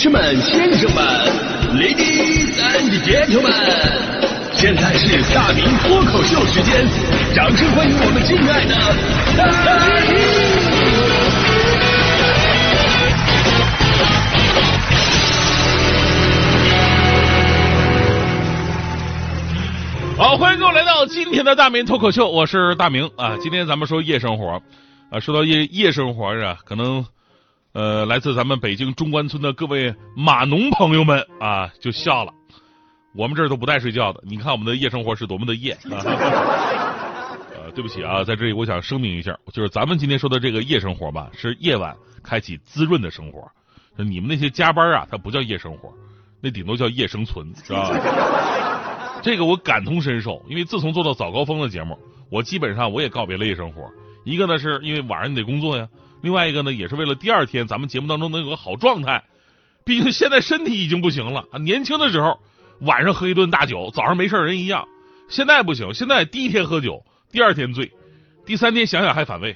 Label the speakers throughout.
Speaker 1: 士们、先生们，Ladies and Gentlemen，现在是大明脱口秀时间，掌声欢迎我们敬爱的！
Speaker 2: 好，欢迎各位来到今天的大明脱口秀，我是大明啊。今天咱们说夜生活啊，说到夜夜生活啊，可能。呃，来自咱们北京中关村的各位码农朋友们啊，就笑了。我们这儿都不带睡觉的，你看我们的夜生活是多么的夜 啊！呃，对不起啊，在这里我想声明一下，就是咱们今天说的这个夜生活吧，是夜晚开启滋润的生活。你们那些加班啊，它不叫夜生活，那顶多叫夜生存，是吧？这个我感同身受，因为自从做到早高峰的节目，我基本上我也告别了夜生活。一个呢，是因为晚上你得工作呀。另外一个呢，也是为了第二天咱们节目当中能有个好状态，毕竟现在身体已经不行了啊。年轻的时候晚上喝一顿大酒，早上没事人一样，现在不行，现在第一天喝酒，第二天醉，第三天想想还反胃。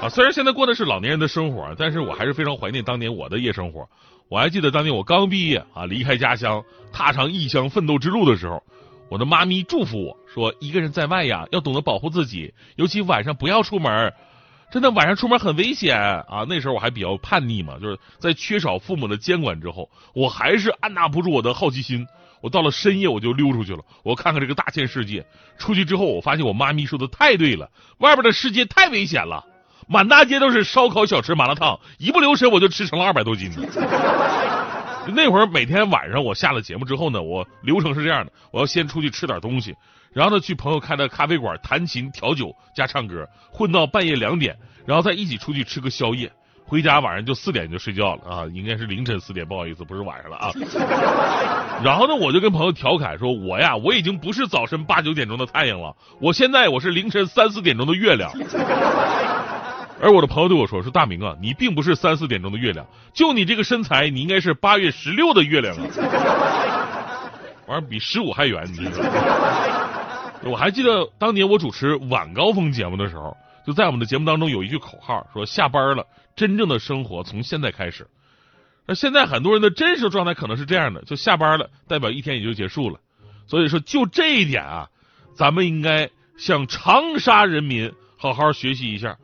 Speaker 2: 啊，虽然现在过的是老年人的生活，但是我还是非常怀念当年我的夜生活。我还记得当年我刚毕业啊，离开家乡，踏上异乡奋斗之路的时候，我的妈咪祝福我说：“一个人在外呀，要懂得保护自己，尤其晚上不要出门。”真的晚上出门很危险啊！那时候我还比较叛逆嘛，就是在缺少父母的监管之后，我还是按捺不住我的好奇心。我到了深夜我就溜出去了，我看看这个大千世界。出去之后，我发现我妈咪说的太对了，外边的世界太危险了，满大街都是烧烤、小吃、麻辣烫，一不留神我就吃成了二百多斤呢。那会儿每天晚上我下了节目之后呢，我流程是这样的：我要先出去吃点东西。然后呢，去朋友开的咖啡馆弹琴、调酒加唱歌，混到半夜两点，然后再一起出去吃个宵夜，回家晚上就四点就睡觉了啊，应该是凌晨四点，不好意思，不是晚上了啊。然后呢，我就跟朋友调侃说，我呀，我已经不是早晨八九点钟的太阳了，我现在我是凌晨三四点钟的月亮。而我的朋友对我说，说大明啊，你并不是三四点钟的月亮，就你这个身材，你应该是八月十六的月亮啊。玩意儿比十五还圆，你知道吗？我还记得当年我主持晚高峰节目的时候，就在我们的节目当中有一句口号，说下班了，真正的生活从现在开始。那现在很多人的真实状态可能是这样的，就下班了，代表一天也就结束了。所以说，就这一点啊，咱们应该向长沙人民好好学习一下。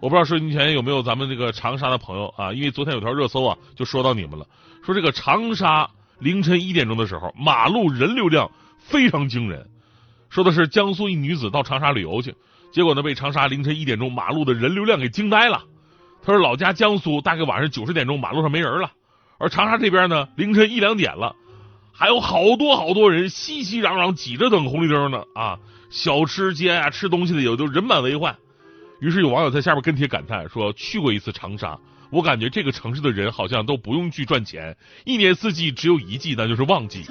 Speaker 2: 我不知道收音机前有没有咱们这个长沙的朋友啊？因为昨天有条热搜啊，就说到你们了，说这个长沙凌晨一点钟的时候，马路人流量非常惊人。说的是江苏一女子到长沙旅游去，结果呢被长沙凌晨一点钟马路的人流量给惊呆了。他说老家江苏大概晚上九十点钟马路上没人了，而长沙这边呢凌晨一两点了，还有好多好多人熙熙攘攘挤着等红绿灯呢啊！小吃街啊吃东西的也都人满为患。于是有网友在下面跟帖感叹说：“去过一次长沙，我感觉这个城市的人好像都不用去赚钱，一年四季只有一季，那就是旺季。”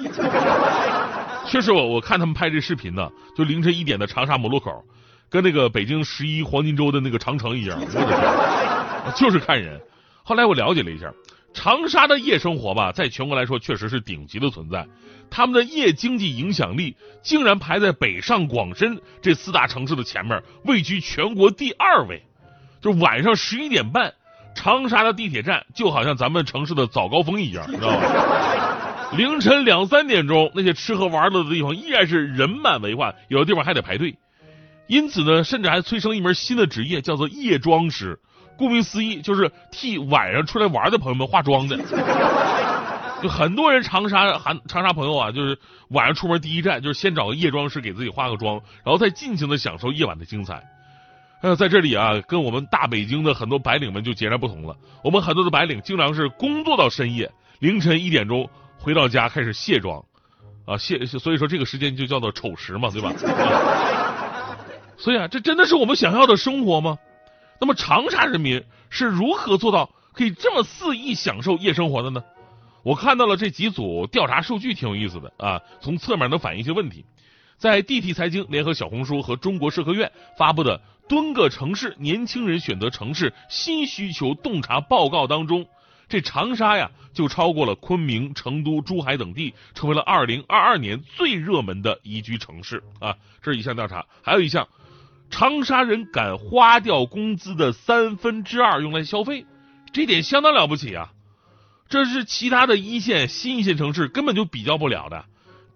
Speaker 2: 确实，我我看他们拍这视频呢，就凌晨一点的长沙摩路口，跟那个北京十一黄金周的那个长城一样，我的天，就是看人。后来我了解了一下，长沙的夜生活吧，在全国来说确实是顶级的存在，他们的夜经济影响力竟然排在北上广深这四大城市的前面，位居全国第二位。就晚上十一点半，长沙的地铁站就好像咱们城市的早高峰一样，你知道吗？凌晨两三点钟，那些吃喝玩乐的地方依然是人满为患，有的地方还得排队。因此呢，甚至还催生一门新的职业，叫做夜妆师。顾名思义，就是替晚上出来玩的朋友们化妆的。就很多人长沙、长长沙朋友啊，就是晚上出门第一站就是先找个夜妆师给自己化个妆，然后再尽情的享受夜晚的精彩。呃，在这里啊，跟我们大北京的很多白领们就截然不同了。我们很多的白领经常是工作到深夜，凌晨一点钟。回到家开始卸妆，啊卸，所以说这个时间就叫做丑时嘛，对吧？所以啊，这真的是我们想要的生活吗？那么长沙人民是如何做到可以这么肆意享受夜生活的呢？我看到了这几组调查数据，挺有意思的啊，从侧面能反映一些问题。在地体财经联合小红书和中国社科院发布的“蹲个城市年轻人选择城市新需求洞察报告”当中。这长沙呀，就超过了昆明、成都、珠海等地，成为了二零二二年最热门的宜居城市啊！这是一项调查，还有一项，长沙人敢花掉工资的三分之二用来消费，这点相当了不起啊！这是其他的一线、新一线城市根本就比较不了的。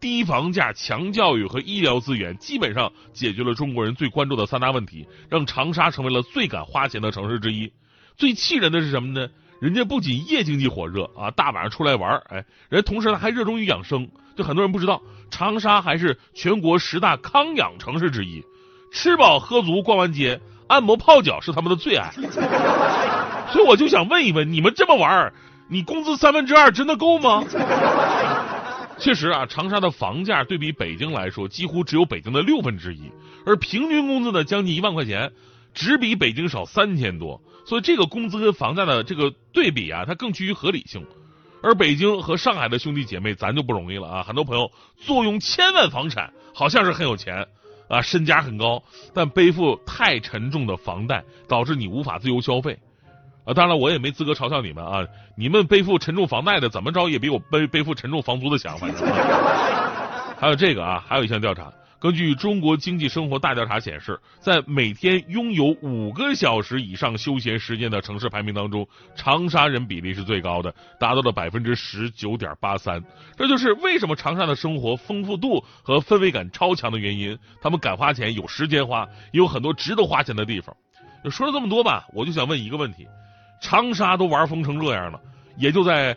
Speaker 2: 低房价、强教育和医疗资源，基本上解决了中国人最关注的三大问题，让长沙成为了最敢花钱的城市之一。最气人的是什么呢？人家不仅夜经济火热啊，大晚上出来玩，哎，人同时呢还热衷于养生。就很多人不知道，长沙还是全国十大康养城市之一，吃饱喝足逛完街，按摩泡脚是他们的最爱。所以我就想问一问，你们这么玩，你工资三分之二真的够吗？确实啊，长沙的房价对比北京来说，几乎只有北京的六分之一，而平均工资呢将近一万块钱，只比北京少三千多。所以这个工资跟房价的这个对比啊，它更趋于合理性。而北京和上海的兄弟姐妹，咱就不容易了啊！很多朋友坐拥千万房产，好像是很有钱啊，身家很高，但背负太沉重的房贷，导致你无法自由消费啊！当然，我也没资格嘲笑你们啊！你们背负沉重房贷的，怎么着也比我背背负沉重房租的强，反正。还有这个啊，还有一项调查。根据中国经济生活大调查显示，在每天拥有五个小时以上休闲时间的城市排名当中，长沙人比例是最高的，达到了百分之十九点八三。这就是为什么长沙的生活丰富度和氛围感超强的原因。他们敢花钱，有时间花，也有很多值得花钱的地方。说了这么多吧，我就想问一个问题：长沙都玩疯成这样了，也就在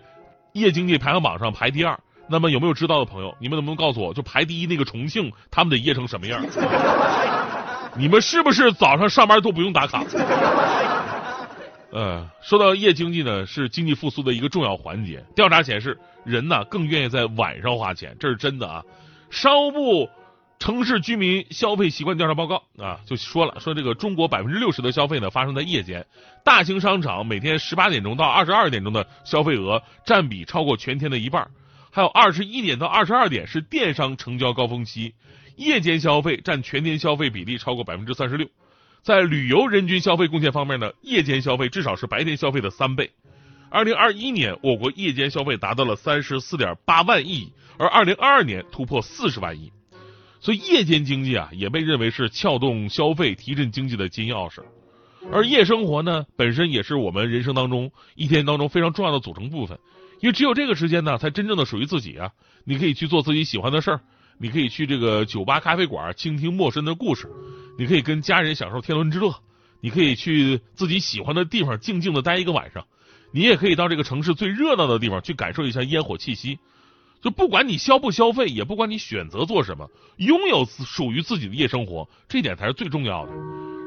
Speaker 2: 夜经济排行榜上排第二。那么有没有知道的朋友？你们能不能告诉我，就排第一那个重庆，他们得夜成什么样？你们是不是早上上班都不用打卡？呃，说到夜经济呢，是经济复苏的一个重要环节。调查显示，人呢更愿意在晚上花钱，这是真的啊。商务部城市居民消费习惯调查报告啊就说了，说这个中国百分之六十的消费呢发生在夜间，大型商场每天十八点钟到二十二点钟的消费额占比超过全天的一半。还有二十一点到二十二点是电商成交高峰期，夜间消费占全天消费比例超过百分之三十六。在旅游人均消费贡献方面呢，夜间消费至少是白天消费的三倍。二零二一年，我国夜间消费达到了三十四点八万亿，而二零二二年突破四十万亿。所以，夜间经济啊，也被认为是撬动消费、提振经济的金钥匙。而夜生活呢，本身也是我们人生当中一天当中非常重要的组成部分。因为只有这个时间呢，才真正的属于自己啊！你可以去做自己喜欢的事儿，你可以去这个酒吧、咖啡馆倾听陌生的故事，你可以跟家人享受天伦之乐，你可以去自己喜欢的地方静静的待一个晚上，你也可以到这个城市最热闹的地方去感受一下烟火气息。就不管你消不消费，也不管你选择做什么，拥有属于自己的夜生活，这点才是最重要的。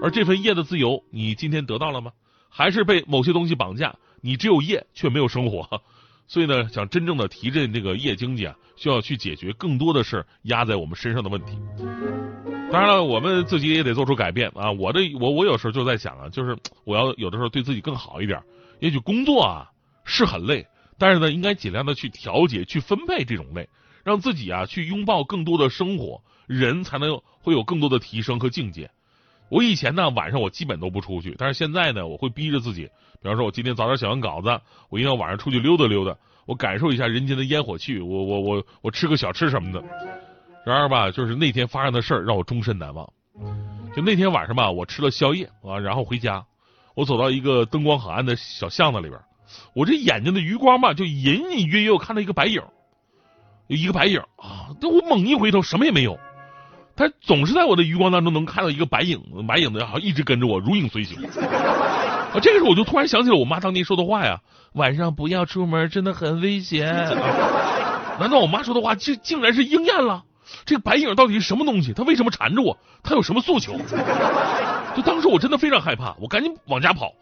Speaker 2: 而这份夜的自由，你今天得到了吗？还是被某些东西绑架？你只有夜，却没有生活。所以呢，想真正的提振这个夜经济啊，需要去解决更多的事压在我们身上的问题。当然了，我们自己也得做出改变啊。我的我我有时候就在想啊，就是我要有的时候对自己更好一点。也许工作啊是很累，但是呢，应该尽量的去调节、去分配这种累，让自己啊去拥抱更多的生活，人才能会有更多的提升和境界。我以前呢晚上我基本都不出去，但是现在呢我会逼着自己，比方说我今天早点写完稿子，我一定要晚上出去溜达溜达，我感受一下人间的烟火气，我我我我吃个小吃什么的。然而吧，就是那天发生的事儿让我终身难忘。就那天晚上吧，我吃了宵夜啊，然后回家，我走到一个灯光很暗的小巷子里边，我这眼睛的余光吧，就隐隐约约我看到一个白影，有一个白影啊，但我猛一回头，什么也没有。他总是在我的余光当中能看到一个白影子，白影子好像一直跟着我，如影随形。啊，这个时候我就突然想起了我妈当年说的话呀：“晚上不要出门，真的很危险。”难道我妈说的话竟竟然是应验了？这个白影到底是什么东西？它为什么缠着我？它有什么诉求？就当时我真的非常害怕，我赶紧往家跑，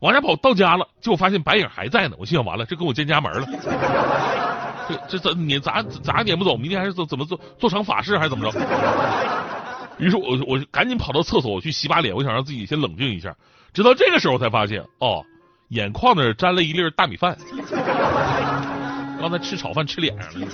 Speaker 2: 往家跑到家了，结果发现白影还在呢。我心想完了，这跟我见家门了。这这怎撵咋咋撵不走？明天还是怎怎么做做场法事还是怎么着？于是我我赶紧跑到厕所，我去洗把脸，我想让自己先冷静一下。直到这个时候才发现，哦，眼眶那儿沾了一粒大米饭，刚才吃炒饭吃脸上了。